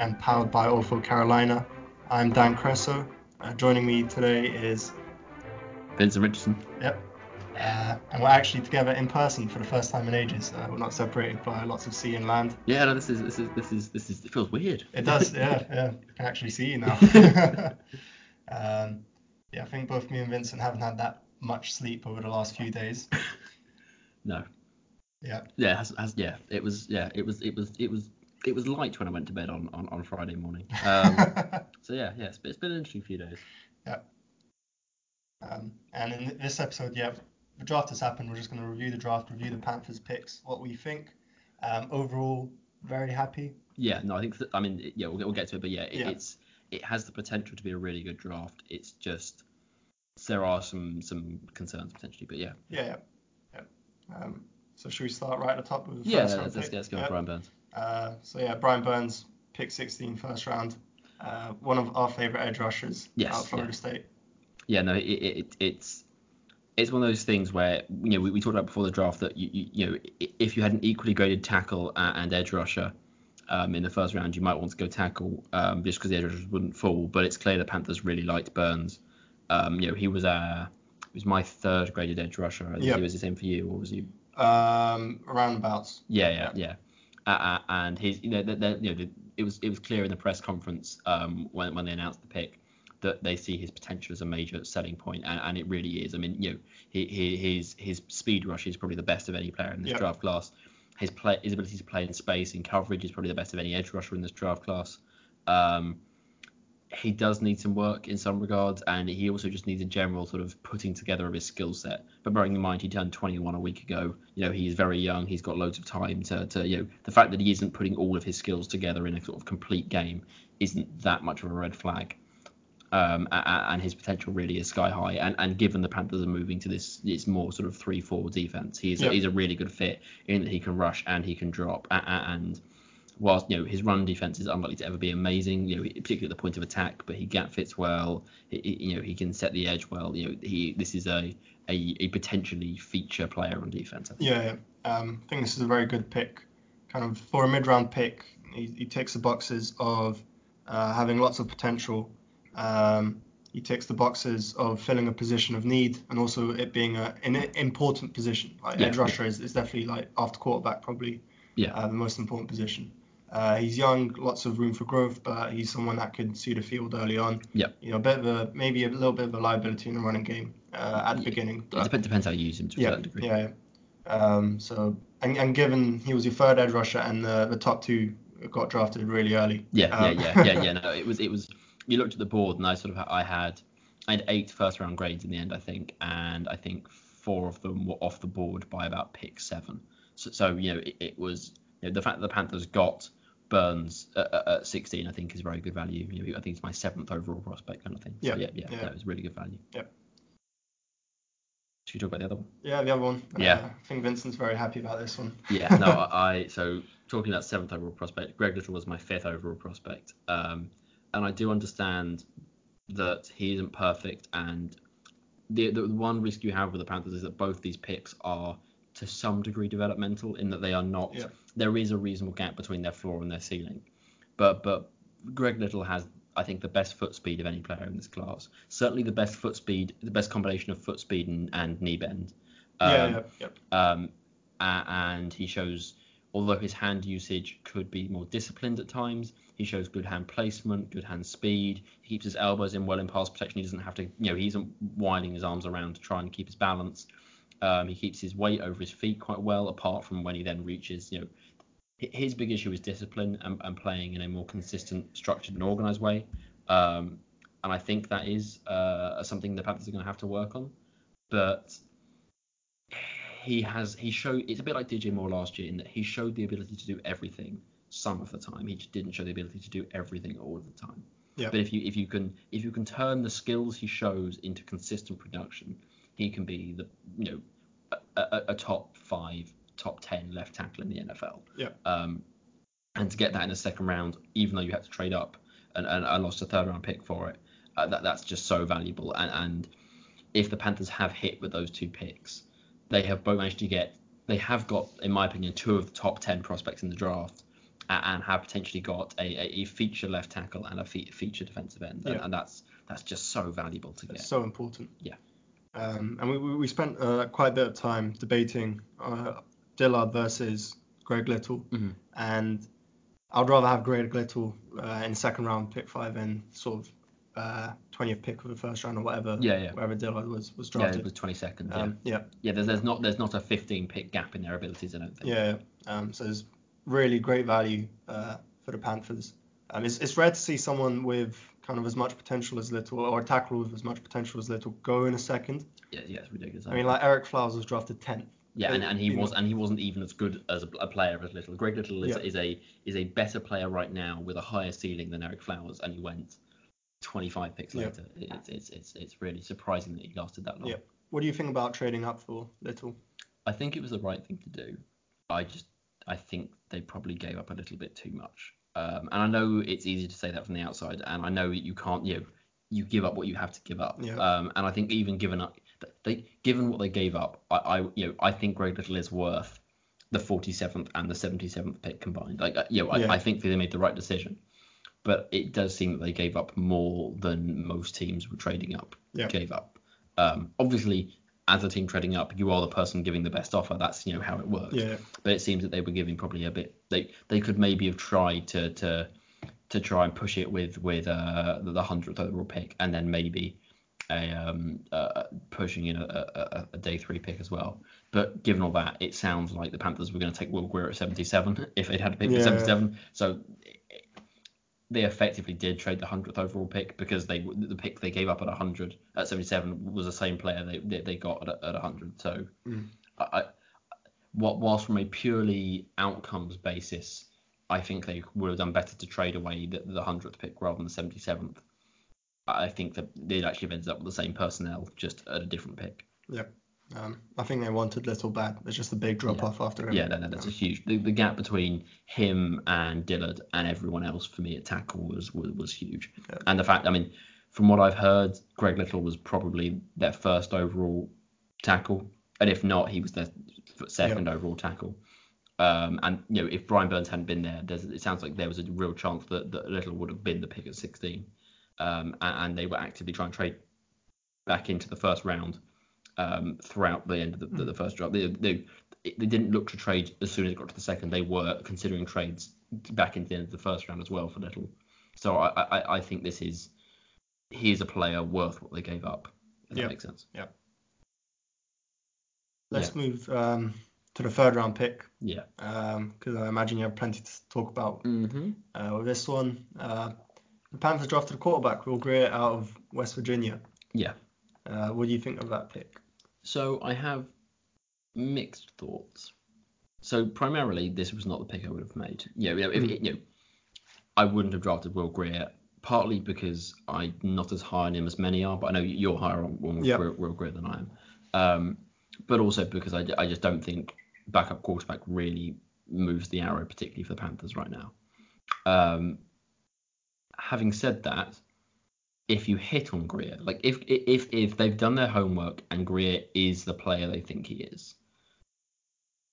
and powered by Awful Carolina. I'm Dan Cresso. Uh, joining me today is Vincent Richardson. Yep. Uh, and we're actually together in person for the first time in ages. Uh, we're not separated by lots of sea and land. Yeah, no, this is this is this is this is it feels weird. It does, yeah, yeah. I can actually see you now. um, yeah, I think both me and Vincent haven't had that much sleep over the last few days. No. Yeah. Yeah, has, has, yeah. It was yeah. It was it was it was it was light when I went to bed on on, on Friday morning. Um, so yeah, yeah. It's, it's been an interesting few days. Yeah. Um, and in this episode, yeah, the draft has happened. We're just going to review the draft, review the Panthers picks, what we think. Um, overall, very happy. Yeah, no, I think that, I mean yeah, we'll get we'll get to it, but yeah, it, Yeah. it's it has the potential to be a really good draft. It's just there are some some concerns potentially, but yeah. Yeah, yeah, yeah. Um, so should we start right at the top with the Yeah, first let's, let's, let's go Yeah. with Brian Burns. Uh, so yeah, Brian Burns, pick 16, first round. Uh, one of our favorite edge rushers Yes, out of Florida yeah. State. Yeah, no, it, it, it it's it's one of those things where you know we, we talked about before the draft that you, you you know if you had an equally graded tackle and edge rusher um, in the first round, you might want to go tackle um, just because the edge rushers wouldn't fall. But it's clear the Panthers really liked Burns. Um, you know, he was uh, he was my third graded edge rusher. I think Yep. He was the same for you, or was he? Um, roundabouts. Yeah, yeah, yeah. Uh, uh, and his, you know, the, the, you know, the, it was it was clear in the press conference um, when when they announced the pick that they see his potential as a major selling point, and, and it really is. I mean, you know, he, he, his his speed rush is probably the best of any player in this Yep. draft class. His play, his ability to play in space and coverage is probably the best of any edge rusher in this draft class. Um, he does need some work in some regards, and he also just needs a general sort of putting together of his skill set. But bearing in mind he turned 21 a week ago, you know he's very young. He's got loads of time to, to you know the fact that he isn't putting all of his skills together in a sort of complete game isn't that much of a red flag. Um, and his potential really is sky high. And, and given the Panthers are moving to this, it's more sort of three-four defense. He's Yeah. he's a really good fit in that he can rush and he can drop. A- a- And whilst you know his run defense is unlikely to ever be amazing, you know particularly at the point of attack, but he gap fits well. He, he- you know he can set the edge well. You know he this is a a, a potentially feature player on defense. I. Yeah, yeah. Um, I think this is a very good pick. Kind of for a mid-round pick, he, he ticks the boxes of uh, having lots of potential. Um, he ticks the boxes of filling a position of need and also it being a, an important position. Like Yeah. edge rusher is, is definitely like after quarterback probably Yeah. uh, the most important position. Uh, he's young, lots of room for growth, but he's someone that could see the field early on. Yeah. You know, a bit of a maybe a little bit of a liability in the running game uh, at the Yeah. beginning. It but- depends, depends how you use him to a yeah, certain degree. yeah, yeah. Um, so and, and given he was your third edge rusher and the, the top two got drafted really early. Yeah, um, yeah, yeah, yeah, yeah. No, it was it was. You looked at the board, and I sort of I had I had eight first round grades in the end, I think, and I think four of them were off the board by about pick seven. So, so you know, it, it was you know, the fact that the Panthers got Burns at, at- at 16, I think, is very good value. You know, I think it's my seventh overall prospect kind of thing. So, Yeah, yeah, yeah, yeah. that was really good value. Yep. Should we talk about the other one? Yeah, the other one. Yeah. Uh, I think Vincent's very happy about this one. Yeah, no, I I- so talking about seventh overall prospect, Greg Little was my fifth overall prospect, um, and I do understand that he isn't perfect, and the the one risk you have with the Panthers is that both these picks are to some degree developmental in that they are not. Yeah. There is a reasonable gap between their floor and their ceiling, but but Greg Little has. I think the best foot speed of any player in this class. Certainly the best foot speed, the best combination of foot speed and, and knee bend. yeah, Um, yeah, yep. um, a- and he shows, although his hand usage could be more disciplined at times, he shows good hand placement, good hand speed. He keeps his elbows in well in pass protection. He doesn't have to, you know, he isn't winding his arms around to try and keep his balance. Um, he keeps his weight over his feet quite well, apart from when he then reaches, you know, his big issue is discipline and, and playing in a more consistent, structured, and organized way. Um, and I think that is uh, something the Panthers are going to have to work on. But he has he showed it's a bit like DJ Moore last year in that he showed the ability to do everything some of the time. He just didn't show the ability to do everything all of the time. Yeah. But if you if you can if you can turn the skills he shows into consistent production, he can be the you know a, a, a top five, top ten left tackle in the NFL. Yeah. Um, and to get that in the second round, even though you had to trade up and, and, and lost a third round pick for it, uh, that that's just so valuable. And, and if the Panthers have hit with those two picks, they have both managed to get. They have got, in my opinion, two of the top ten prospects in the draft, and have potentially got a, a, feature left tackle and a feature defensive end, and, Yeah. and that's that's just so valuable to get. It's so important. Yeah. Um, and we, we spent uh, quite a bit of time debating uh, Dillard versus Greg Little, Mhm. and I'd rather have Greg Little uh, in second round, pick five, and sort of uh, 20th pick of the first round or whatever. Yeah, yeah. Wherever Dillard was was drafted. Yeah, it was 22nd. Yeah, um, yeah. yeah. There's, there's not there's not a 15 pick gap in their abilities. I don't think. Yeah. Um, so it's really great value uh, for the Panthers. Um, it's, it's rare to see someone with kind of as much potential as Little, or a tackle with as much potential as Little, go in a second. yeah, yeah, it's ridiculous. I mean, like Ereck Flowers was drafted 10th. Yeah, and, and he was and he wasn't even as good as a, a player as Little. Greg Little is, Yeah. is a is a better player right now with a higher ceiling than Ereck Flowers, and he went 25 picks Yeah. later. It's, it's it's it's really surprising that he lasted that long. Yeah. What do you think about trading up for Little? I think it was the right thing to do. I just I think they probably gave up a little bit too much. Um, and I know it's easy to say that from the outside, and I know you can't you know, you give up what you have to give up. Yeah. Um, and I think even given up they given what they gave up, I, I you know I think Greg Little is worth the 47th and the 77th pick combined. Like uh, you know, I, Yeah. I think they made the right decision. But it does seem that they gave up more than most teams were trading up Yeah. gave up. Um, obviously, as a team trading up, you are the person giving the best offer. That's you know how it works. Yeah. But it seems that they were giving probably a bit. They they could maybe have tried to to to try and push it with with uh, the hundredth overall pick, and then maybe a um uh, pushing in a, a, a- day three pick as well. But given all that, it sounds like the Panthers were going to take Will Grier at 77 if they'd had a pick Yeah. at 77. So they effectively did trade the hundredth overall pick because they the pick they gave up at 100 at 77 was the same player they they, they got at, at 100. So Mm. I, what whilst from a purely outcomes basis, I think they would have done better to trade away the, the 100th pick rather than the 77th. I think that they'd actually have ended up with the same personnel, just at a different pick. Um, I think they wanted Little bad. There's just a big drop off after him. Yeah, no, no, that's a huge. The, the gap between him and Dillard and everyone else for me at tackle was was, was huge. Yeah. And the fact, I mean, from what I've heard, Greg Little was probably their first overall tackle, and if not, he was their second overall tackle. Um, and you know, if Brian Burns hadn't been there, there's, it sounds like there was a real chance that, that Little would have been the pick at 16. Um, and, and they were actively trying to trade back into the first round um, throughout the end of the, the, the first draft. They, they they didn't look to trade as soon as it got to the second. They were considering trades back into the end of the first round as well for Little. So I, I, I think this is he is a player worth what they gave up. If Yeah. that makes sense. Yeah. Let's move um, to the third round pick Yeah. because I imagine you have plenty to talk about Mm-hmm. uh, with this one. Uh, the Panthers drafted a quarterback, Will Grier, out of West Virginia. Yeah. Uh, what do you think of that pick? So I have mixed thoughts. So primarily, this was not the pick I would have made. You know, if, Mm. you know I wouldn't have drafted Will Grier, partly because I'm not as high on him as many are, but I know you're higher on Will, Yeah. Grier, Will Grier than I am. Um, but also because I, I just don't think backup quarterback really moves the arrow, particularly for the Panthers right now. Um, having said that, if you hit on Grier, like if if if they've done their homework and Grier is the player they think he is,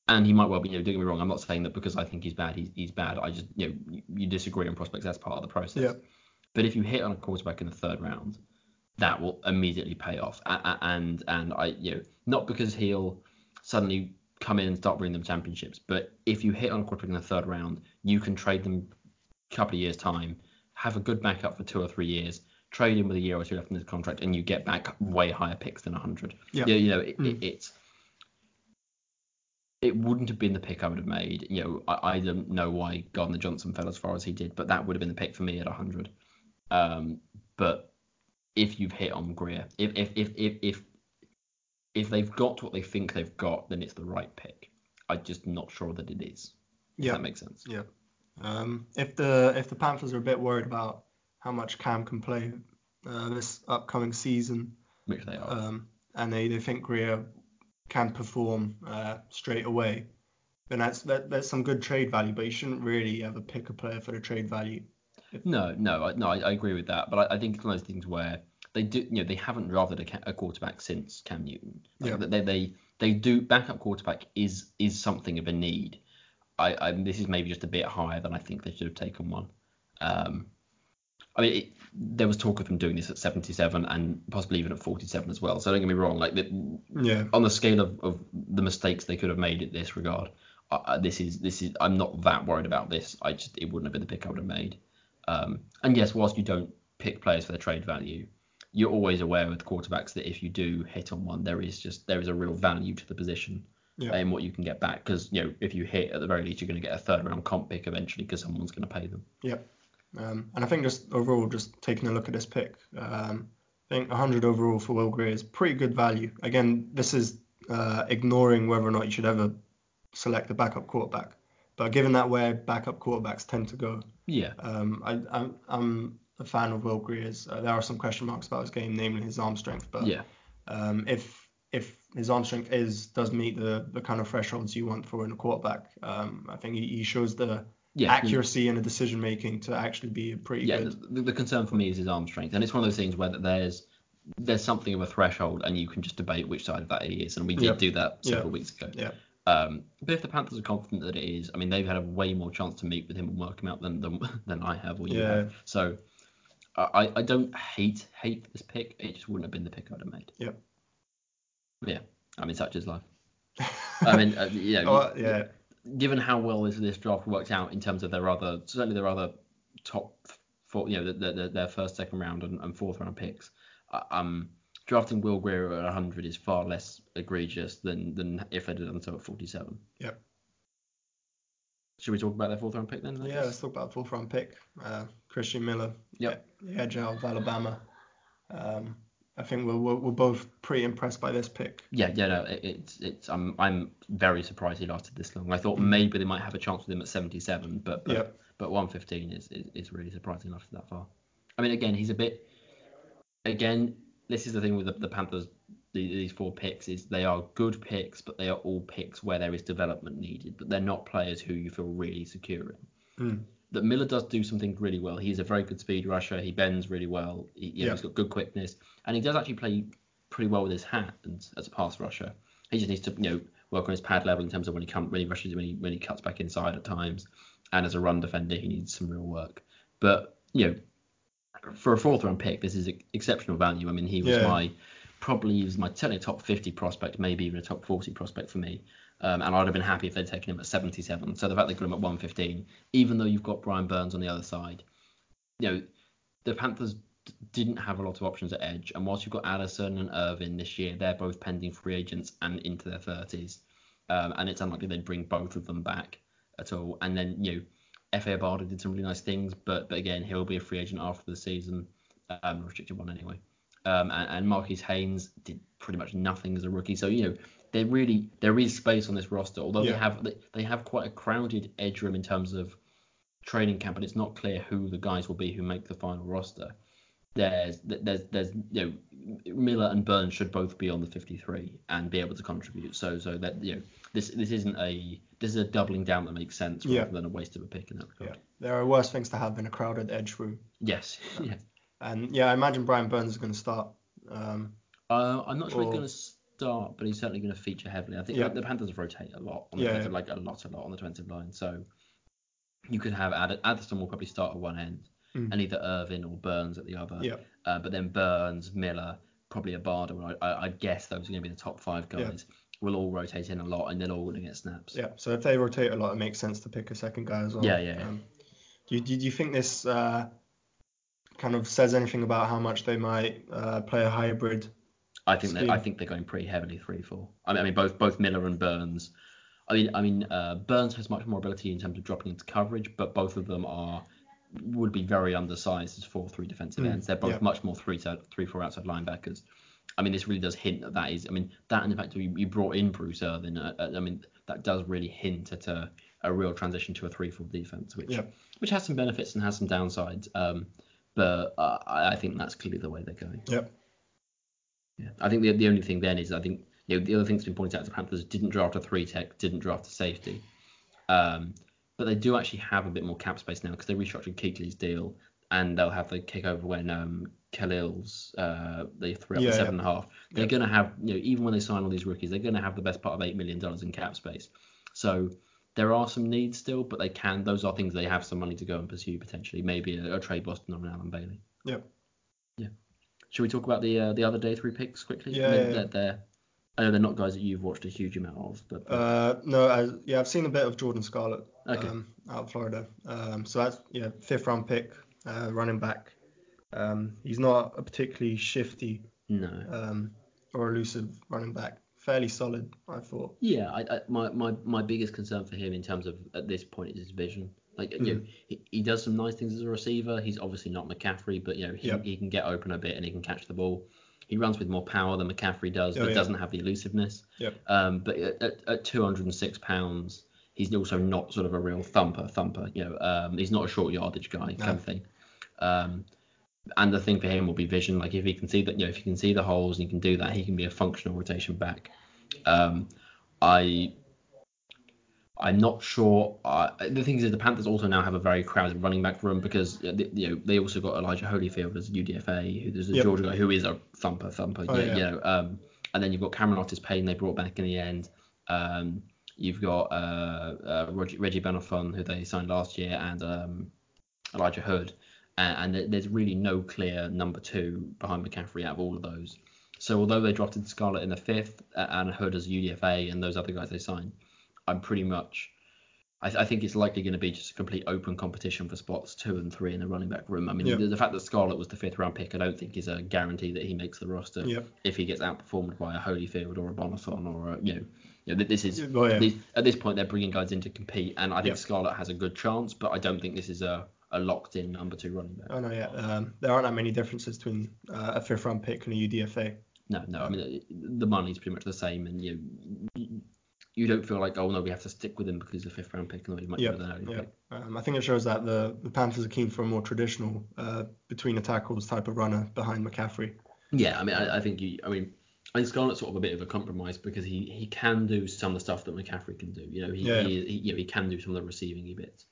and he might well be, you know, don't get me wrong, I'm not saying that because I think he's bad, he's, he's bad. I just, you know, you, you disagree on prospects, that's part of the process. Yeah. But if you hit on a quarterback in the third round, that will immediately pay off. And and I, you know, not because he'll suddenly come in and start bringing them championships, but if you hit on a quarterback in the third round, you can trade them a couple of years time, have a good backup for two or three years, trade him with a year or two left in his contract, and you get back way higher picks than 100. Yeah. You, you know, it, Mm. it, it's it wouldn't have been the pick I would have made. You know, I, I don't know why Gardner Johnson fell as far as he did, but that would have been the pick for me at 100. Um, but if you've hit on Grier, if if if if if, if they've got what they think they've got, then it's the right pick. I'm just not sure that it is. If Yeah. that makes sense. Yeah. Um, if the if the Panthers are a bit worried about how much Cam can play uh, this upcoming season, Which they are. um, and they, they think Grier can perform uh, straight away, then that's that, that's some good trade value. But you shouldn't really ever pick a player for the trade value. No, no, I- no, I, I agree with that. But I, I think it's one of those things where they do, you know, they haven't drafted a, a quarterback since Cam Newton. Like, Yeah. They, they they do backup quarterback is is something of a need. I, I this is maybe just a bit higher than I think they should have taken one. Um, I mean, it, there was talk of them doing this at 77 and possibly even at 47 as well. So don't get me wrong. Like the, Yeah. on the scale of, of the mistakes they could have made in this regard, uh, this is this is I'm not that worried about this. I just it wouldn't have been the pick I would have made. Um, and yes, whilst you don't pick players for their trade value, you're always aware with quarterbacks that if you do hit on one, there is just there is a real value to the position Yeah. in what you can get back. Because you know if you hit at the very least, you're going to get a third round comp pick eventually because someone's going to pay them. Yep. Um, and I think just overall, just taking a look at this pick, um, I think 100 overall for Will Grier is pretty good value. Again, this is uh, ignoring whether or not you should ever select a backup quarterback. But given that where backup quarterbacks tend to go, Yeah, um, I, I'm, I'm a fan of Will Grier's. Uh, there are some question marks about his game, namely his arm strength. But yeah, um, if if his arm strength is does meet the, the kind of thresholds you want for in a quarterback, um, I think he, he shows the yeah. accuracy in a decision making to actually be pretty yeah, good. the, the concern for me is his arm strength, and it's one of those things where there's there's something of a threshold, and you can just debate which side of that he is, and we did Yeah. do that several Yeah. weeks ago. Yeah. Um, but if the Panthers are confident that it is, I mean, they've had a way more chance to meet with him and work him out than than, than I have or you Yeah. have. So I, I don't hate hate this pick. It just wouldn't have been the pick I'd have made. Yeah. Yeah. I mean, such is life. I mean, uh, yeah. Oh, yeah, given how well this this draft worked out in terms of their other certainly their other top four, you know, their, their, their first, second round and, and fourth round picks, uh, um, drafting Will Grier at 100 is far less egregious than than if they had done so at 47. Yep. Should we talk about their fourth round pick then? Yeah. Let's talk about fourth round pick, uh, Christian Miller. Yep. The edge out of Alabama. Um, I think we're, we're we're both pretty impressed by this pick. Yeah, yeah, no, it, it's it's I'm I'm very surprised he lasted this long. I Mm. thought maybe they might have a chance with him at 77, but but, Yep. but 115 is, is is really surprising after that far. I mean, again, he's a bit. Again, this is the thing with the, the Panthers. the- These four picks is they are good picks, but they are all picks where there is development needed. But they're not players who you feel really secure in. Mm. That Miller does do something really well. He's a very good speed rusher. He bends really well. He, you know, Yeah. He's got good quickness, and he does actually play pretty well with his hands as a pass rusher. He just needs to, you know, work on his pad level in terms of when he comes, when he rushes, when he when he cuts back inside at times, and as a run defender, he needs some real work. But you know, for a fourth round pick, this is exceptional value. I mean, he was Yeah. my probably he was my certainly top 50 prospect, maybe even a top 40 prospect for me. Um, and I'd have been happy if they'd taken him at 77. So the fact they got him at 115, even though you've got Brian Burns on the other side, you know, the Panthers didn't have a lot of options at edge. And whilst you've got Addison and Irvin this year, they're both pending free agents and into their 30s. Um, and it's unlikely they'd bring both of them back at all. And then, you know, Efe Obada did some really nice things, but but again, he'll be a free agent after the season, um, restricted one anyway. Um, and, and Marquis Haynes did pretty much nothing as a rookie. So you know, there really there is space on this roster, although they have they, they have quite a crowded edge room in terms of training camp, and it's not clear who the guys will be who make the final roster. There's there's there's you know Miller and Burns should both be on the 53 and be able to contribute. So so that you know this this isn't a this is a doubling down that makes sense rather Yeah. than a waste of a pick in that regard. Yeah. There are worse things to have than a crowded edge room. Yes. Yeah. And yeah, I imagine Brian Burns is going to start. Um, Uh, I'm not sure he's going to start, but he's certainly going to feature heavily. I think Yeah. the Panthers rotate a lot on the Yeah, defensive, yeah. like a lot, a lot on the defensive line. So you could have Ad- Addison will probably start at one end, Mm. and either Irvin or Burns at the other. yeah. Uh, but then Burns, Miller, probably Obada. I, I, I guess those are going to be the top five guys. Yeah. Will all rotate in a lot, and they're all going to get snaps. Yeah. So if they rotate a lot, it makes sense to pick a second guy as well. Yeah, yeah, yeah. Um, do, you, do you think this uh, kind of says anything about how much they might uh, play a hybrid? I think I think they're going pretty heavily three four. I mean, I mean both both Miller and Burns. I mean, I mean uh, Burns has much more ability in terms of dropping into coverage, but both of them are would be very undersized as four three defensive Mm, ends. They're both yeah. much more three three four outside linebackers. I mean, this really does hint that that is. I mean, that and the fact that you, you brought in Bruce Irvin. Uh, uh, I mean, that does really hint at a, a real transition to a three four defense, which Yeah. which has some benefits and has some downsides. Um, but uh, I think that's clearly the way they're going. Yep. Yeah, I think the the only thing then is I think you know the other thing that's been pointed out to the Panthers didn't draft a three tech, didn't draft a safety, um, but they do actually have a bit more cap space now because they restructured Kuechly's deal and they'll have the kick over when um, Kalil's uh, they threw up Yeah, the yeah. seven and a half. They're Yeah. going to have you know even when they sign all these rookies, they're going to have the best part of eight million dollars in cap space. So there are some needs still, but they can. Those are things they have some money to go and pursue potentially. Maybe a, a Tre Boston or an Alan Bailey. Yeah. Yeah. Should we talk about the uh, the other day three picks quickly? Yeah, I mean, yeah. They're, they're, I know they're not guys that you've watched a huge amount of, but, but Uh, no, I, yeah, I've seen a bit of Jordan Scarlett Okay. um, out of Florida. Um, so that's yeah, fifth round pick, uh, running back. Um, he's not a particularly shifty no. um, or elusive running back. Fairly solid, I thought. Yeah, I, I, my, my my biggest concern for him in terms of at this point is his vision. Like you know, he, he does some nice things as a receiver. He's obviously not McCaffrey, but you know he, Yep. he can get open a bit and he can catch the ball. He runs with more power than McCaffrey does, Oh, but yeah. doesn't have the elusiveness. Yep. Um, but at, at, at 206 pounds, he's also not sort of a real thumper. Thumper, you know, um, he's not a short yardage guy No. kind of thing. Um, and the thing for him will be vision. Like if he can see that, you know, if he can see the holes and he can do that, he can be a functional rotation back. Um, I I'm not sure. Uh, the thing is, the Panthers also now have a very crowded running back room because uh, they, you know they also got Elijah Holyfield as a UDFA, who there's a Yep. Georgia guy who is a thumper, thumper. Oh, yeah, yeah. You know, um, and then you've got Cameron Artis-Payne they brought back in the end. Um, you've got uh, uh, Reggie, Reggie Bonnafon who they signed last year, and um, Elijah Hood, and, and there's really no clear number two behind McCaffrey out of all of those. So although they drafted Scarlett in the fifth and Hood as UDFA and those other guys they signed, I'm pretty much. I, th- I think it's likely going to be just a complete open competition for spots two and three in the running back room. I mean, Yeah. the, the fact that Scarlett was the fifth round pick, I don't think is a guarantee that he makes the roster. Yep. If he gets outperformed by a Holyfield or a Bonnafon or a, you know, you know, this is yeah. these, at this point they're bringing guys in to compete, and I think. Scarlett has a good chance, but I don't think this is a, a locked in number two running back. Oh no, yeah. Um, there aren't that many differences between uh, a fifth round pick and a UDFA. No, no. I mean, the money's pretty much the same, and you you, don't feel like, oh no, we have to stick with him because he's a fifth round pick, and Yeah, better than an early yeah. Um, I think it shows that the, the Panthers are keen for a more traditional uh, between the tackles type of runner behind McCaffrey. Yeah, I mean, I, I think you, I mean, I think Scarlett's sort of a bit of a compromise because he, he can do some of the stuff that McCaffrey can do. You know, he, Yeah. he, he you know he can do some of the receiving bits,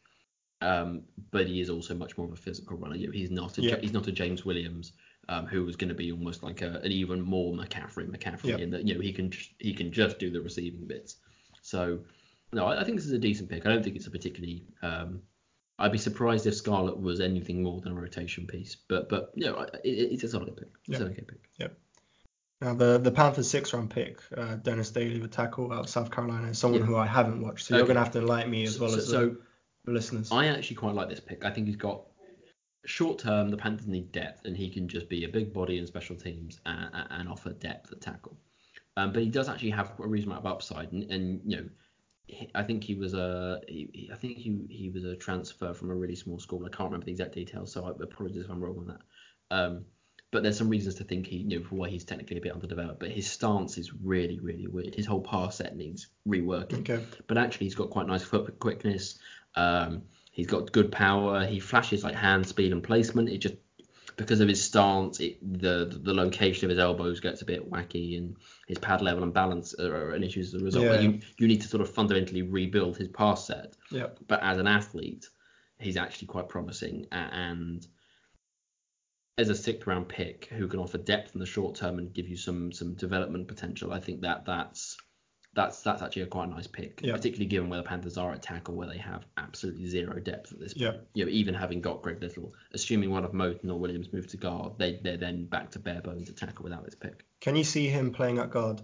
um, but he is also much more of a physical runner. He's not a, Yeah. he's not a James Williams. Um, who was going to be almost like a, an even more McCaffrey, McCaffrey, Yeah. in that you know he can just, he can just do the receiving bits. So no, I, I think this is a decent pick. I don't think it's a particularly. Um, I'd be surprised if Scarlett was anything more than a rotation piece, but but you know, it, it's a solid pick. It's Yeah. an okay pick. Yep. Now the the Panthers six round pick, uh, Dennis Daley, the tackle out of South Carolina, is someone Yeah. who I haven't watched. So you're gonna have to enlighten me as well so, as the, so the listeners. I actually quite like this pick. I think he's got short term. The Panthers need depth, and he can just be a big body in special teams and, and offer depth at tackle. Um, but he does actually have a reasonable amount of upside, and, and you know, I think he was a, he- I think he he was a transfer from a really small school. I can't remember the exact details, so I apologize if I'm wrong on that. Um, but there's some reasons to think he, you know, for why he's technically a bit underdeveloped. But his stance is really, really weird. His whole pass set needs reworking okay. but actually he's got quite nice foot quickness. Um, he's got good power. He flashes like hand speed and placement. It just because of his stance, it, the the location of his elbows gets a bit wacky, and his pad level and balance are, are an issue as a result. Yeah. you you need to sort of fundamentally rebuild his pass set. Yep. But as an athlete, he's actually quite promising, and as a sixth round pick who can offer depth in the short term and give you some some development potential, I think that that's that's that's actually a quite nice pick, Yeah. particularly given where the Panthers are at tackle, where they have absolutely zero depth at this point. Yeah. You know, even having got Greg Little, assuming one of Moton or Williams move to guard, they they're then back to bare bones at tackle without this pick. Can you see him playing at guard?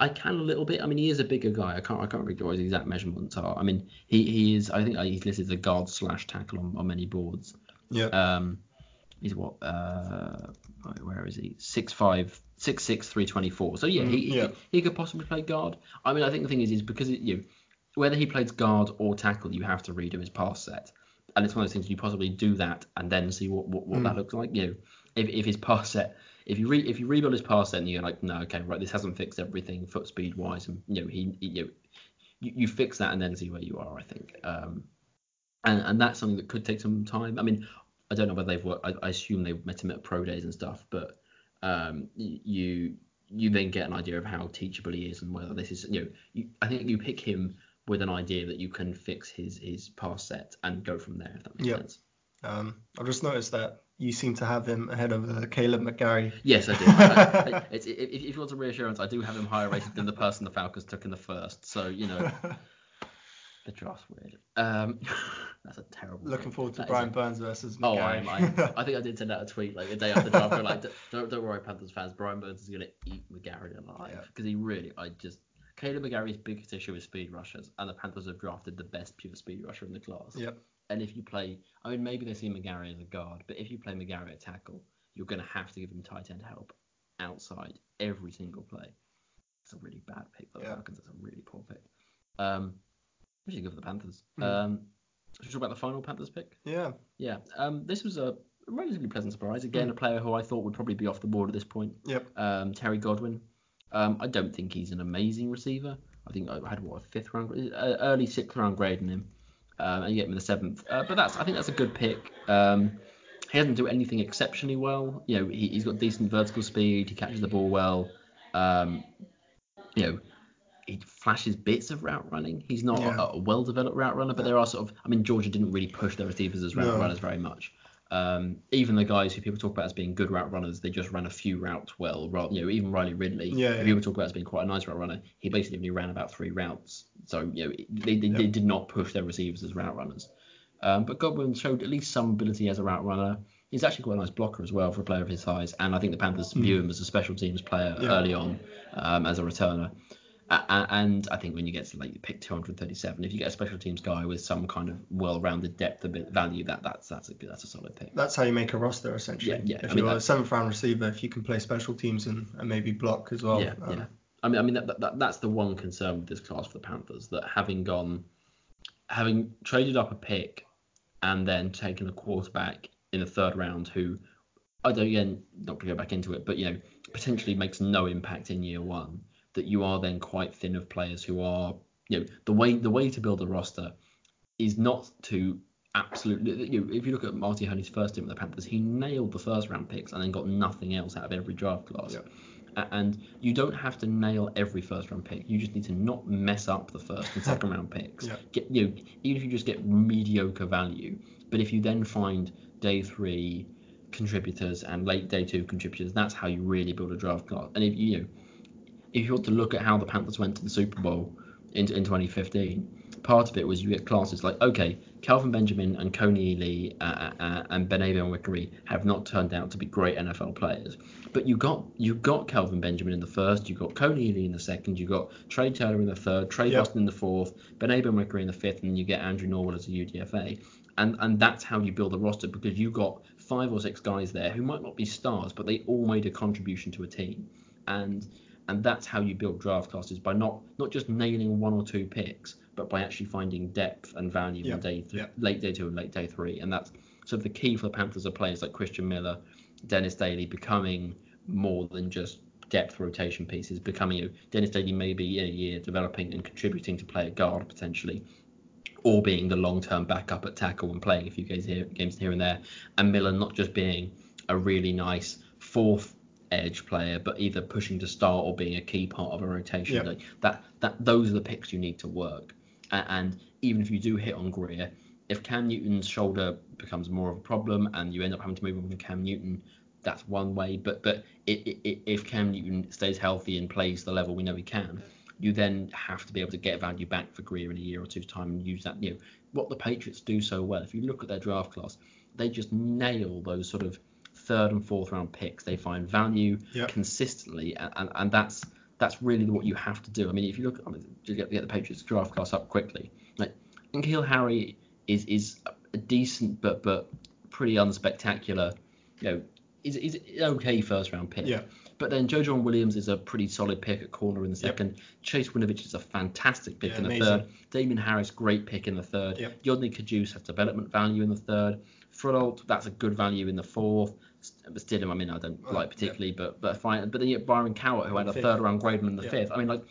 I can a little bit. I mean, he is a bigger guy. I can't I can't remember what his exact measurements are. I mean, he, he is. I think he's listed as a guard slash tackle on, on many boards. Yeah. Um, he's what? Uh, where is he? Six five, six six, three twenty four. So yeah, he, Mm, yeah. he he could possibly play guard. I mean, I think the thing is, is because it, you whether he plays guard or tackle, you have to redo his pass set. And it's one of those things you possibly do that and then see what what, what that looks like. You know, if if his pass set. If you re, if you rebuild his pass set and you're like, no, okay, right, this hasn't fixed everything foot speed wise, and you know he, he you, know, you you fix that and then see where you are. I think, um, and and that's something that could take some time. I mean, I don't know whether they've worked. I, I assume they've met him at pro days and stuff, but um, you you then get an idea of how teachable he is and whether this is you know you, I think you pick him with an idea that you can fix his his pass set and go from there. If that makes Yeah. sense. Um, I've just noticed that you seem to have him ahead of uh, Kaleb McGary. Yes, I do. I, I, it's, if, if you want some reassurance, I do have him higher rated than the person the Falcons took in the first. So you know, The draft's weird. Um, that's a terrible. Looking thing. forward to That Brian a- Burns versus Oh, McGary. I am. I, I think I did send out a tweet like the day after draft. like, don't, don't worry, Panthers fans. Brian Burns is gonna eat McGary alive Yeah. because he really. I just. Kaleb McGary's biggest issue is speed rushers, and the Panthers have drafted the best pure speed rusher in the class. Yep. And if you play, I mean, maybe they see McGary as a guard, but if you play McGary at tackle, you're going to have to give him tight end help outside every single play. It's a really bad pick for the Yeah. Falcons. It's a really poor pick. Um, which is good for the Panthers. Mhm. Um, should we talk about the final Panthers pick? Yeah. Yeah. Um, this was a relatively pleasant surprise. Again, Mm. a player who I thought would probably be off the board at this point. Yep. Um, Terry Godwin. Um, I don't think he's an amazing receiver. I think I had what a fifth round, uh, early sixth round grade in him, um, and you get him in the seventh. Uh, but that's I think that's a good pick. Um, he doesn't do anything exceptionally well. You know, he, he's got decent vertical speed. He catches the ball well. Um, you know, he flashes bits of route running. He's not Yeah. a, a well-developed route runner, but there are sort of. I mean, Georgia didn't really push their receivers as route No. runners very much. Um, even the guys who people talk about as being good route runners, they just ran a few routes well. You know, even Riley Ridley, Yeah, who yeah. people talk about as being quite a nice route runner, he basically only ran about three routes. So you know, they, they, they did not push their receivers as route runners. Um, but Godwin showed at least some ability as a route runner. He's actually quite a nice blocker as well for a player of his size, and I think the Panthers view him as a special teams player. Yeah. early on um, as a returner. A- a- and I think when you get to like pick 237, if you get a special teams guy with some kind of well-rounded depth of bit- value, that that's that's a good, that's a solid pick. That's how you make a roster essentially. Yeah, yeah, If I you're a seventh round receiver, if you can play special teams and, and maybe block as well. yeah, um, yeah. I mean, I mean that, that, that- that's the one concern with this class for the Panthers that having gone, having traded up a pick, and then taken a quarterback in the third round who, I don't again not to go back into it, but you know potentially makes no impact in year one. That you are then quite thin of players who are you know the way the way to build a roster is not to absolutely you know, if you look at Marty Hurney's first team with the Panthers, he nailed the first round picks and then got nothing else out of every draft class. Yep. A- And you don't have to nail every first round pick. You just need to not mess up the first and second round picks. Yep. Get you know, even if you just get mediocre value, but if you then find day three contributors and late day two contributors, that's how you really build a draft class. And if you know, if you want to look at how the Panthers went to the Super Bowl in, in 2015, part of it was you get classes like, okay, Kelvin Benjamin and Kony Ealy uh, uh, and Bene Benwikere have not turned out to be great NFL players, but you got you got Kelvin Benjamin in the first, you got Kony Ealy in the second, you got Trey Taylor in the third, Tre Yep. Boston in the fourth, Bene Benwikere in the fifth, and then you get Andrew Norwell as a UDFA. And, and that's how you build a roster because you got five or six guys there who might not be stars, but they all made a contribution to a team. And and that's how you build draft classes by not not just nailing one or two picks, but by actually finding depth and value Yeah, in day th- yeah. late day two and late day three. And that's sort of the key for the Panthers are players like Christian Miller, Dennis Daley becoming more than just depth rotation pieces, becoming you know, Dennis Daley maybe in a year developing and contributing to play a guard potentially. Or being the long-term backup at tackle and playing a few games here, games here and there, and Miller not just being a really nice fourth edge player, but either pushing to start or being a key part of a rotation. Yeah. Like that, that those are the picks you need to work. And even if you do hit on Grier, if Cam Newton's shoulder becomes more of a problem and you end up having to move on from Cam Newton, that's one way. But but i i if Cam Newton stays healthy and plays the level we know he can, you then have to be able to get value back for Grier in a year or two's time and use that. You know what the Patriots do so well. If you look at their draft class, they just nail those sort of third and fourth round picks. They find value Yep. consistently, and, and, and that's that's really what you have to do. I mean, if you look, I mean, to get, get the Patriots draft class up quickly, like N'Keal Harry is is a decent but but pretty unspectacular, you know, is is okay first round pick. Yeah. But then Joejuan Williams is a pretty solid pick at corner in the Yep. second. Chase Winovich is a fantastic pick Yeah, in the amazing. third. Damien Harris, great pick in the third. Yep. Yodny Cajuste has development value in the third. Froholdt, that's a good value in the fourth. But Stidham, I mean, I don't Well, like yeah. particularly, but but fine. But then you get Byron Cowart, who had a Fifth. third round grademan in the Yeah. fifth. I mean, like,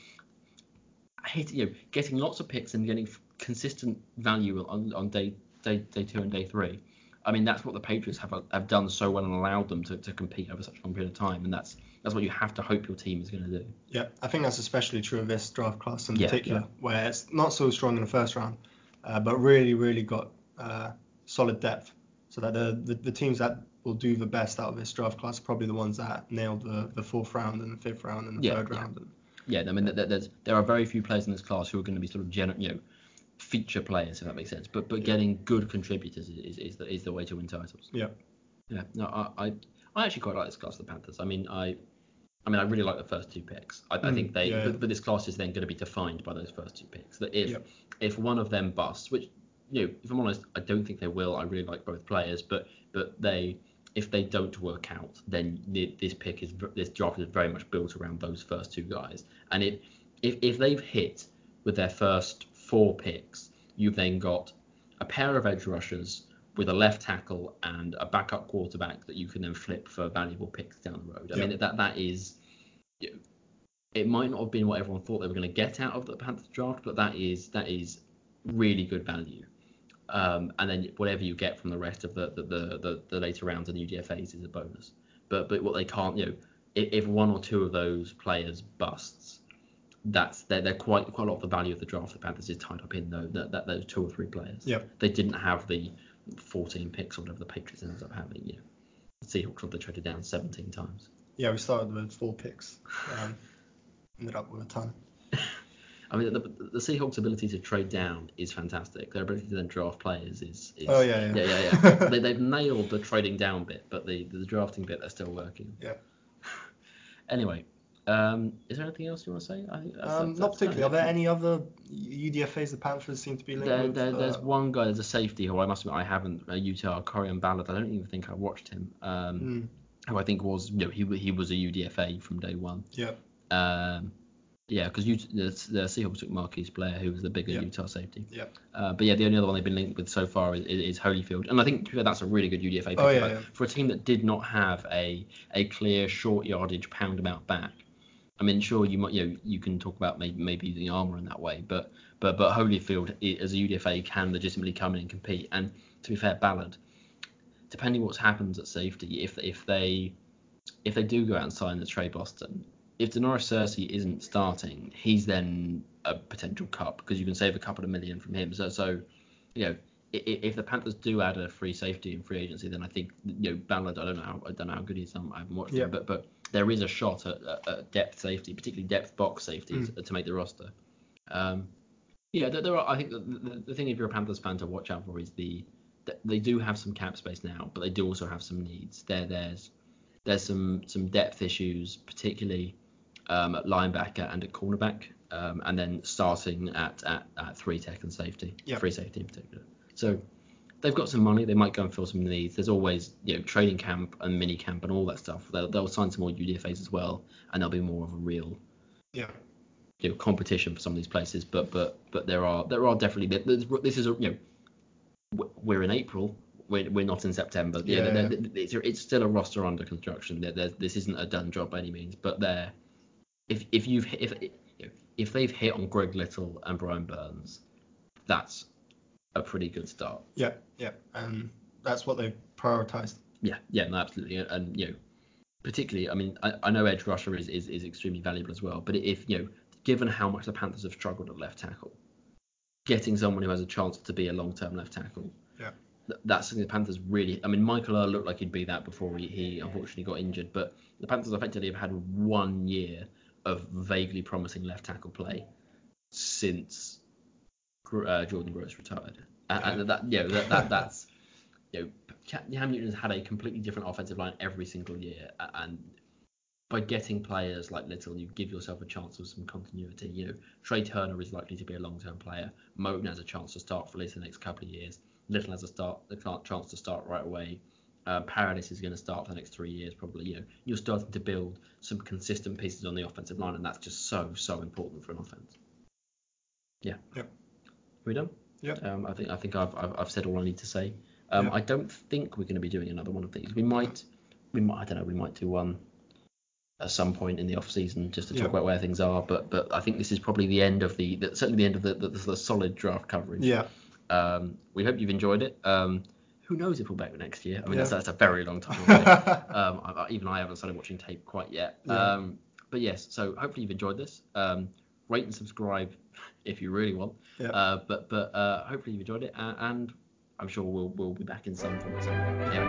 I hate you know getting lots of picks and getting consistent value on on day day day two and day three. I mean, that's what the Patriots have have done so well and allowed them to, to compete over such a long period of time, and that's that's what you have to hope your team is going to do. Yeah, I think that's especially true of this draft class in Yeah, particular, where it's not so strong in the first round, uh, but really, really got uh, solid depth. So that the, the the teams that will do the best out of this draft class probably the ones that nailed the, the fourth round and the fifth round and the Yeah, third yeah. round. And, Yeah, I mean, there, there's there are very few players in this class who are going to be sort of gener- you know feature players, if that makes sense. But but getting good contributors is, is, is the is the way to win titles. Yeah. Yeah. No, I, I I actually quite like this class of the Panthers. I mean, I I mean, I really like the first two picks. I, I Mm, think they, yeah, but, but this class is then going to be defined by those first two picks. That if Yep. if one of them busts, which you know, if I'm honest, I don't think they will. I really like both players, but but they if they don't work out, then this pick is this draft is very much built around those first two guys. And if if if they've hit with their first four picks, you've then got a pair of edge rushers with a left tackle and a backup quarterback that you can then flip for valuable picks down the road. I Yep. mean that that is it might not have been what everyone thought they were going to get out of the Panthers draft, but that is that is really good value. Um, and then whatever you get from the rest of the the, the, the, the later rounds and UDFA's is a bonus. But but what they can't, you know, if, if one or two of those players busts, that's they're, they're quite quite a lot of the value of the draft. The Panthers is tied up in though that, that those two or three players. Yep. They didn't have the 14 picks or whatever the Patriots ended up having. You know, the Seahawks they traded down 17 times. Yeah, we started with four picks. Um, ended up with a ton. I mean, the, the Seahawks' ability to trade down is fantastic. Their ability to then draft players is. is Oh, yeah, yeah. yeah, yeah. yeah. they, they've nailed the trading down bit, but the, the drafting bit they're still working. Yeah. Anyway, um, is there anything else you want to say? I think that's, Um, that's, not particularly. Are there any other UDFAs the Panthers seem to be linked There, with? there, there's Uh, one guy, there's a safety who I must admit I haven't, uh, Utah, Corrion Ballard. I don't even think I watched him. Um, mm, Who I think was, you know, he he was a UDFA from day one. yeah. Um, yeah, because the, the Seahawks took Marquise Blair, who was the bigger Yeah. Utah safety. Yeah. Uh, but yeah, the only other one they've been linked with so far is, is, is Holyfield, and I think to be fair, that's a really good UDFA pick Oh, yeah, for- yeah. for a team that did not have a a clear short yardage pound about back. I mean, sure, you might you know you can talk about maybe maybe the Armah in that way, but but but Holyfield as a UDFA can legitimately come in and compete. And to be fair, Ballard, depending what's happens at safety, if if they if they do go out and sign the Tre Boston, if Da'Norris Searcy isn't starting, he's then a potential cut because you can save a couple of million from him. So, so you know, i- i- if the Panthers do add a free safety in free agency, then I think you know Ballard. I don't know. How, I don't know how good he is. I haven't watched Yeah. him, but but there is a shot at, at, at depth safety, particularly depth box safety, Mm. to, to make the roster. Um, yeah, there, there are. I think the, the, the thing if you're a Panthers fan to watch out for is the that they do have some cap space now, but they do also have some needs. There, there's there's some some depth issues, particularly um, at linebacker and at cornerback, um, and then starting at, at, at three tech and safety, Yep. free safety in particular. So they've got some money. They might go and fill some needs. There's always you know training camp and mini camp and all that stuff. They'll, they'll sign some more UDFA's as well, and there'll be more of a real Yeah. you know competition for some of these places. But but but there are there are definitely this is a you know we're in April. We're, we're not in September. Know, Yeah, there- there- it's, it's still a roster under construction. This isn't a done job by any means. But there, if if you've if if they've hit on Greg Little and Brian Burns, that's a pretty good start. Yeah. Yeah. And that's what they prioritized. Yeah, yeah, no, absolutely, and, and you know, particularly, I mean, I, I know edge rusher is, is is extremely valuable as well, but if you know, given how much the Panthers have struggled at left tackle, getting someone who has a chance to be a long-term left tackle, Yeah. th- that's something the Panthers really. I mean, Michael Earl looked like he'd be that before he, he unfortunately got injured, but the Panthers effectively have had one year of vaguely promising left tackle play since uh, Jordan Gross retired, and, Yeah. and that you know that, that that's you know, Cam Newton has had a completely different offensive line every single year, and by getting players like Little, you give yourself a chance of some continuity. You know, Trai Turner is likely to be a long-term player. Moton has a chance to start for at least the next couple of years. Little has a start, the chance to start right away. Uh, Paradis is going to start for the next three years, probably. You know, you're starting to build some consistent pieces on the offensive line, and that's just so so important for an offense. Yeah. Yep. Are we done? Yep. Um, I think I think I've, I've I've said all I need to say. Um, Yeah. I don't think we're going to be doing another one of these. We might, we might, I don't know, we might do one at some point in the off season just to talk Yeah. about where things are. But but I think this is probably the end of the, the certainly the end of the, the, the solid draft coverage. Yeah. Um, we hope you've enjoyed it. Um, who knows if we'll be back next year? I mean, that's, Yeah. that's a very long time away. um, I, I- even I haven't started watching tape quite yet. Yeah. Um, but yes, so hopefully you've enjoyed this. Um, rate and subscribe if you really want. Yeah. Uh, but but uh, hopefully you've enjoyed it, and, and I'm sure we'll we'll be back in some form. So, anyway,